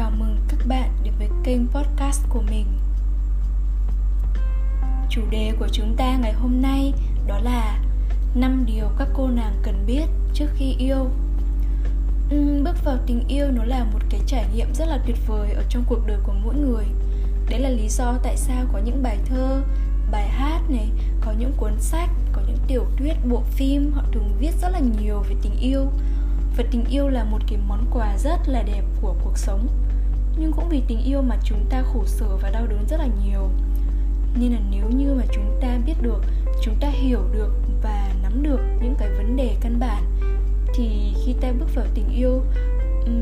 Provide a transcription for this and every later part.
chào mừng các bạn đến với kênh podcast của mình. Chủ đề của chúng ta ngày hôm nay đó là năm điều các cô nàng cần biết trước khi yêu. Uhm, Bước vào tình yêu nó là một cái trải nghiệm rất là tuyệt vời ở trong cuộc đời của mỗi người. Đấy là lý do tại sao có những bài thơ, bài hát này, có những cuốn sách, có những tiểu thuyết, bộ phim Họ thường viết rất là nhiều về tình yêu. Và tình yêu là một cái món quà rất là đẹp của cuộc sống nhưng cũng vì tình yêu mà chúng ta khổ sở và đau đớn rất là nhiều. Nên là nếu như mà chúng ta biết được, chúng ta hiểu được và nắm được những cái vấn đề căn bản, thì khi ta bước vào tình yêu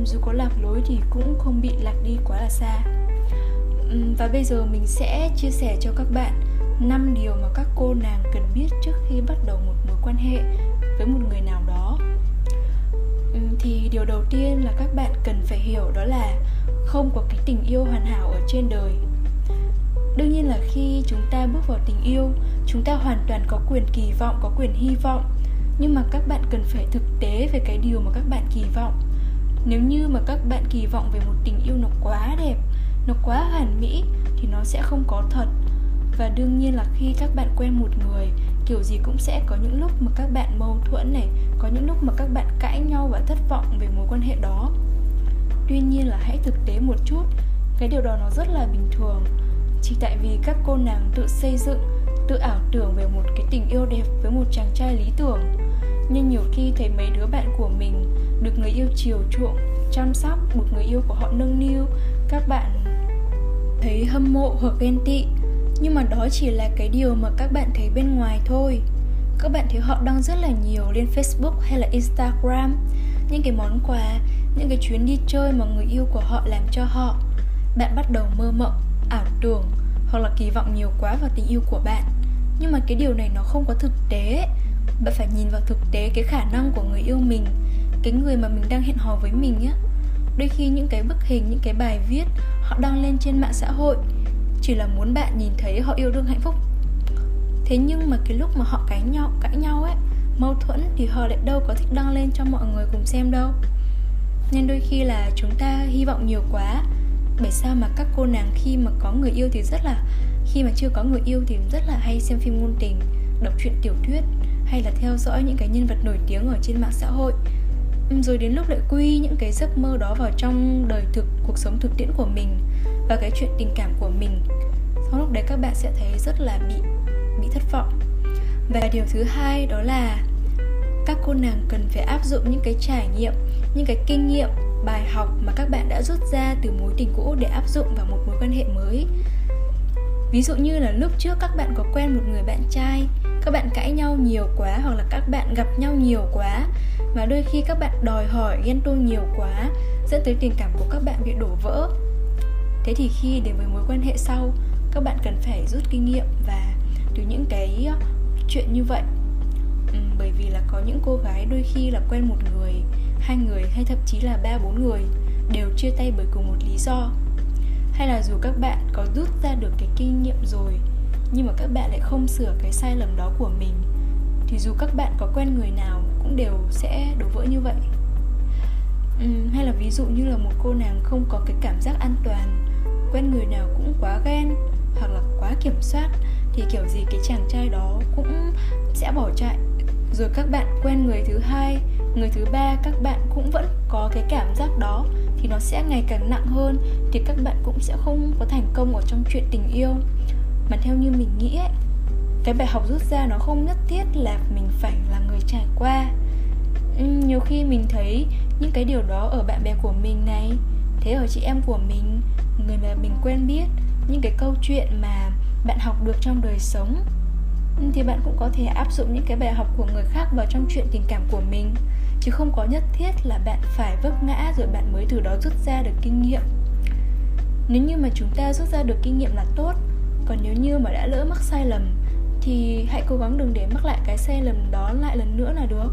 dù có lạc lối thì cũng không bị lạc đi quá là xa. Và bây giờ mình sẽ chia sẻ cho các bạn năm điều mà các cô nàng cần biết trước khi bắt đầu một mối quan hệ với một người nào đó. Thì điều đầu tiên là các bạn cần phải hiểu đó là không có cái tình yêu hoàn hảo ở trên đời. Đương nhiên là khi chúng ta bước vào tình yêu, chúng ta hoàn toàn có quyền kỳ vọng, có quyền hy vọng. Nhưng mà các bạn cần phải thực tế về cái điều mà các bạn kỳ vọng. Nếu như mà các bạn kỳ vọng về một tình yêu nó quá đẹp, nó quá hoàn mỹ, thì nó sẽ không có thật. Và đương nhiên là khi các bạn quen một người, kiểu gì cũng sẽ có những lúc mà các bạn mâu thuẫn này, có những lúc mà các bạn cãi nhau và thất vọng về mối quan hệ đó tuy nhiên là hãy thực tế một chút, cái điều đó nó rất là bình thường. Chỉ tại vì các cô nàng tự xây dựng, tự ảo tưởng về một cái tình yêu đẹp với một chàng trai lý tưởng. Nhưng nhiều khi thấy mấy đứa bạn của mình được người yêu chiều chuộng, chăm sóc, một người yêu của họ nâng niu, các bạn thấy hâm mộ hoặc ghen tị. Nhưng mà đó chỉ là cái điều mà các bạn thấy bên ngoài thôi. Các bạn thấy họ đăng rất là nhiều lên facebook hay là instagram những cái món quà, những cái chuyến đi chơi mà người yêu của họ làm cho họ. Bạn bắt đầu mơ mộng, ảo tưởng hoặc là kỳ vọng nhiều quá vào tình yêu của bạn. Nhưng mà cái điều này nó không có thực tế. Bạn phải nhìn vào thực tế cái khả năng của người yêu mình, cái người mà mình đang hẹn hò với mình á. Đôi khi những cái bức hình, những cái bài viết họ đăng lên trên mạng xã hội chỉ là muốn bạn nhìn thấy họ yêu đương hạnh phúc. Thế nhưng mà cái lúc mà họ cãi nhau cãi nhau ấy mâu thuẫn thì họ lại đâu có thích đăng lên cho mọi người cùng xem đâu. Nên đôi khi là chúng ta hy vọng nhiều quá. Bởi sao mà các cô nàng khi mà có người yêu thì rất là, khi mà chưa có người yêu thì rất là hay xem phim ngôn tình, đọc truyện tiểu thuyết, hay là theo dõi những cái nhân vật nổi tiếng ở trên mạng xã hội. Rồi đến lúc lại quy những cái giấc mơ đó vào trong đời thực, cuộc sống thực tiễn của mình và cái chuyện tình cảm của mình. Sau lúc đấy các bạn sẽ thấy rất là bị bị thất vọng. Và điều thứ hai đó là các cô nàng cần phải áp dụng những cái trải nghiệm, những cái kinh nghiệm, bài học mà các bạn đã rút ra từ mối tình cũ để áp dụng vào một mối quan hệ mới. Ví dụ như là lúc trước các bạn có quen một người bạn trai, các bạn cãi nhau nhiều quá hoặc là các bạn gặp nhau nhiều quá và đôi khi các bạn đòi hỏi, ghen tuông nhiều quá, dẫn tới tình cảm của các bạn bị đổ vỡ. Thế thì khi đến với mối quan hệ sau, các bạn cần phải rút kinh nghiệm và từ những cái chuyện như vậy ừ, bởi vì là có những cô gái đôi khi là quen một người hai người hay thậm chí là ba bốn người đều chia tay bởi cùng một lý do. Hay là dù các bạn có rút ra được cái kinh nghiệm rồi nhưng mà các bạn lại không sửa cái sai lầm đó của mình thì dù các bạn có quen người nào cũng đều sẽ đổ vỡ như vậy. Uhm, hay là ví dụ như là một cô nàng không có cái cảm giác an toàn quen người nào cũng quá ghen hoặc là quá kiểm soát thì kiểu gì cái chàng trai đó cũng sẽ bỏ chạy rồi các bạn quen người thứ hai, người thứ ba các bạn cũng vẫn có cái cảm giác đó, thì nó sẽ ngày càng nặng hơn, thì các bạn cũng sẽ không có thành công ở trong chuyện tình yêu. Mà theo như mình nghĩ ấy, cái bài học rút ra nó không nhất thiết là mình phải là người trải qua. Nhiều khi mình thấy những cái điều đó ở bạn bè của mình này, thế ở chị em của mình, người mà mình quen biết, những cái câu chuyện mà bạn học được trong đời sống Ừ, thì bạn cũng có thể áp dụng những cái bài học của người khác vào trong chuyện tình cảm của mình. Chứ không có nhất thiết là bạn phải vấp ngã rồi bạn mới từ đó rút ra được kinh nghiệm. Nếu như mà chúng ta rút ra được kinh nghiệm là tốt, còn nếu như mà đã lỡ mắc sai lầm, thì hãy cố gắng đừng để mắc lại cái sai lầm đó lại lần nữa là được.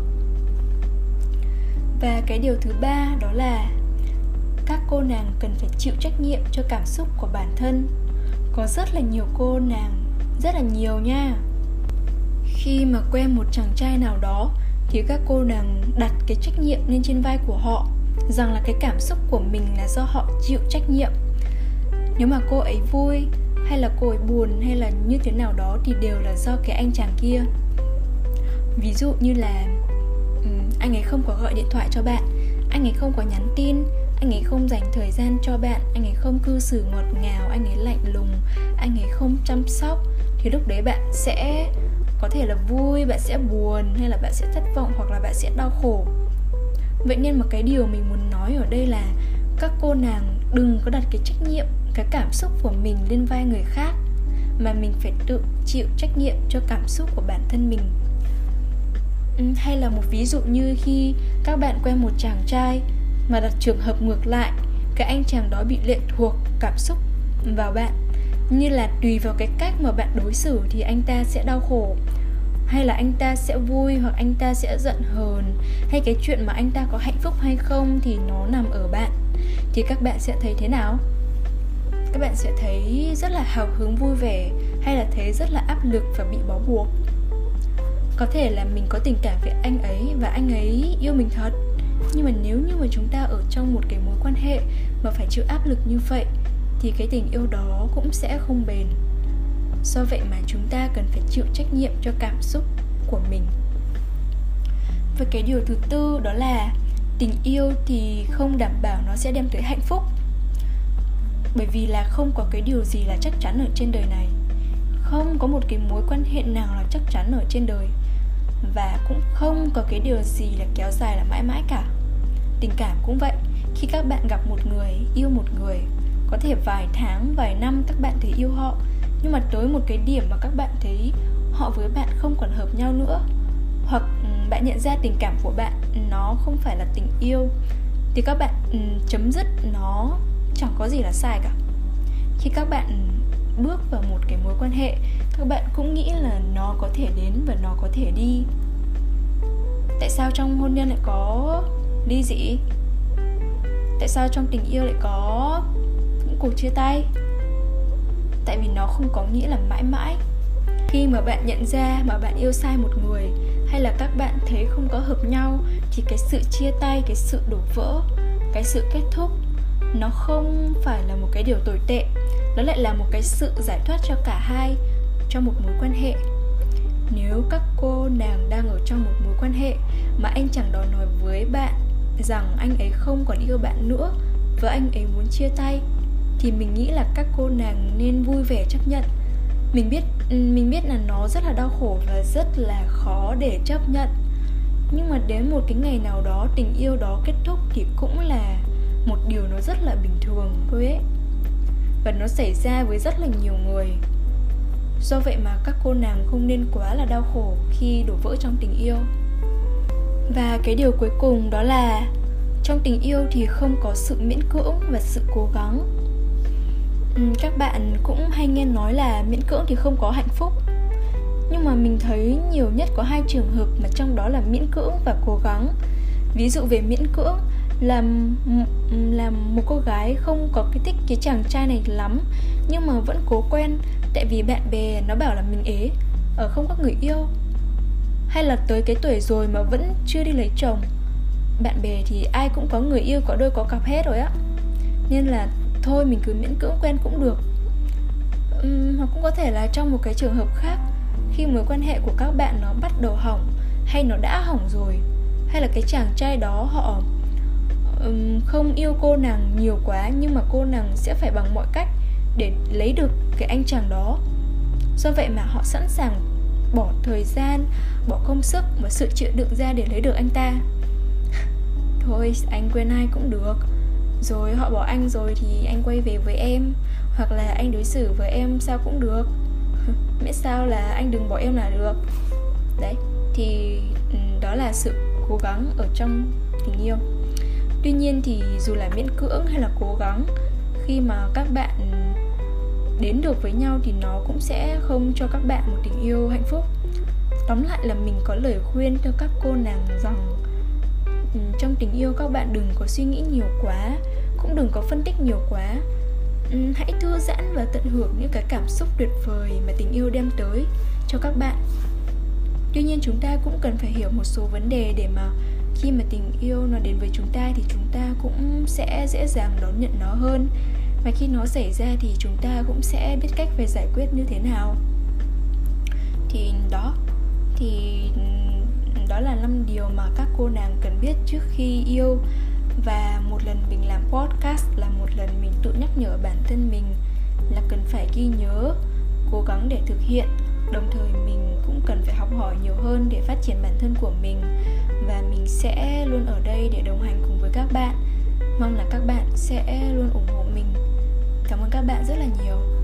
Và cái điều thứ ba đó là các cô nàng cần phải chịu trách nhiệm cho cảm xúc của bản thân. Có rất là nhiều cô nàng, rất là nhiều nha khi mà quen một chàng trai nào đó thì các cô nàng đặt cái trách nhiệm lên trên vai của họ, rằng là cái cảm xúc của mình là do họ chịu trách nhiệm. Nếu mà cô ấy vui, hay là cô ấy buồn, hay là như thế nào đó thì đều là do cái anh chàng kia. Ví dụ như là anh ấy không có gọi điện thoại cho bạn, anh ấy không có nhắn tin, anh ấy không dành thời gian cho bạn, anh ấy không cư xử ngọt ngào, anh ấy lạnh lùng, anh ấy không chăm sóc, thì lúc đấy bạn sẽ có thể là vui, bạn sẽ buồn, hay là bạn sẽ thất vọng, hoặc là bạn sẽ đau khổ. Vậy nên mà cái điều mình muốn nói ở đây là các cô nàng đừng có đặt cái trách nhiệm, cái cảm xúc của mình lên vai người khác, mà mình phải tự chịu trách nhiệm cho cảm xúc của bản thân mình. Ừ, hay là một ví dụ như khi các bạn quen một chàng trai mà đặt trường hợp ngược lại, cái anh chàng đó bị lệ thuộc cảm xúc vào bạn như là tùy vào cái cách mà bạn đối xử thì anh ta sẽ đau khổ. Hay là anh ta sẽ vui hoặc anh ta sẽ giận hờn. Hay cái chuyện mà anh ta có hạnh phúc hay không thì nó nằm ở bạn. Thì các bạn sẽ thấy thế nào? Các bạn sẽ thấy rất là hào hứng, vui vẻ. Hay là thấy rất là áp lực và bị bó buộc. Có thể là mình có tình cảm với anh ấy và anh ấy yêu mình thật. Nhưng mà nếu như mà chúng ta ở trong một cái mối quan hệ mà phải chịu áp lực như vậy thì cái tình yêu đó cũng sẽ không bền. Do vậy mà chúng ta cần phải chịu trách nhiệm cho cảm xúc của mình. Và cái điều thứ tư đó là tình yêu thì không đảm bảo nó sẽ đem tới hạnh phúc. Bởi vì là không có cái điều gì là chắc chắn ở trên đời này. Không có một cái mối quan hệ nào là chắc chắn ở trên đời. Và cũng không có cái điều gì là kéo dài là mãi mãi cả. Tình cảm cũng vậy, khi các bạn gặp một người, yêu một người có thể vài tháng, vài năm các bạn thấy yêu họ, nhưng mà tới một cái điểm mà các bạn thấy họ với bạn không còn hợp nhau nữa. Hoặc bạn nhận ra tình cảm của bạn nó không phải là tình yêu, thì các bạn chấm dứt nó chẳng có gì là sai cả. Khi các bạn bước vào một cái mối quan hệ, các bạn cũng nghĩ là nó có thể đến và nó có thể đi. Tại sao trong hôn nhân lại có ly dị? Tại sao trong tình yêu lại có những cuộc chia tay. Tại vì nó không có nghĩa là mãi mãi. Khi mà bạn nhận ra mà bạn yêu sai một người, hay là các bạn thấy không có hợp nhau, thì cái sự chia tay, cái sự đổ vỡ, cái sự kết thúc, nó không phải là một cái điều tồi tệ. Nó lại là một cái sự giải thoát cho cả hai trong một mối quan hệ. Nếu các cô nàng đang ở trong một mối quan hệ mà anh chẳng đòi nói với bạn rằng anh ấy không còn yêu bạn nữa, và anh ấy muốn chia tay thì mình nghĩ là các cô nàng nên vui vẻ chấp nhận. Mình biết mình biết là nó rất là đau khổ và rất là khó để chấp nhận. Nhưng mà đến một cái ngày nào đó tình yêu đó kết thúc thì cũng là một điều nó rất là bình thường thôi ấy. Và nó xảy ra với rất là nhiều người. Do vậy mà các cô nàng không nên quá là đau khổ khi đổ vỡ trong tình yêu. Và cái điều cuối cùng đó là, trong tình yêu thì không có sự miễn cưỡng và sự cố gắng ừ, các bạn cũng hay nghe nói là miễn cưỡng thì không có hạnh phúc. Nhưng mà mình thấy nhiều nhất có hai trường hợp mà trong đó là miễn cưỡng và cố gắng. Ví dụ về miễn cưỡng là là một cô gái không có cái thích cái chàng trai này lắm nhưng mà vẫn cố quen tại vì bạn bè nó bảo là mình ế ở không có người yêu. Hay là tới cái tuổi rồi mà vẫn chưa đi lấy chồng bạn bè thì ai cũng có người yêu có đôi có cặp hết rồi á. Nên là thôi mình cứ miễn cưỡng quen cũng được. Uhm, hoặc cũng có thể là trong một cái trường hợp khác khi mối quan hệ của các bạn nó bắt đầu hỏng hay nó đã hỏng rồi hay là cái chàng trai đó họ um, không yêu cô nàng nhiều quá nhưng mà cô nàng sẽ phải bằng mọi cách để lấy được cái anh chàng đó. Do vậy mà họ sẵn sàng bỏ thời gian bỏ công sức và sự chịu đựng ra để lấy được anh ta. Thôi anh quên ai cũng được rồi họ bỏ anh rồi thì anh quay về với em. Hoặc là anh đối xử với em sao cũng được. Miễn sao là anh đừng bỏ em là được. Đấy, thì ừ, đó là sự cố gắng ở trong tình yêu. Tuy nhiên thì dù là miễn cưỡng hay là cố gắng, khi mà các bạn đến được với nhau thì nó cũng sẽ không cho các bạn một tình yêu hạnh phúc. Tóm lại là mình có lời khuyên cho các cô nàng rằng Ừ, trong tình yêu các bạn đừng có suy nghĩ nhiều quá, cũng đừng có phân tích nhiều quá. Ừ, hãy thư giãn và tận hưởng những cái cảm xúc tuyệt vời mà tình yêu đem tới cho các bạn. Tuy nhiên chúng ta cũng cần phải hiểu một số vấn đề để mà khi mà tình yêu nó đến với chúng ta thì chúng ta cũng sẽ dễ dàng đón nhận nó hơn. Và khi nó xảy ra thì chúng ta cũng sẽ biết cách về giải quyết như thế nào. Thì đó, thì đó là năm điều mà các cô nàng cần biết trước khi yêu. Và một lần mình làm podcast là một lần mình tự nhắc nhở bản thân mình là cần phải ghi nhớ, cố gắng để thực hiện. Đồng thời mình cũng cần phải học hỏi nhiều hơn để phát triển bản thân của mình. Và mình sẽ luôn ở đây để đồng hành cùng với các bạn. Mong là các bạn sẽ luôn ủng hộ mình. Cảm ơn các bạn rất là nhiều.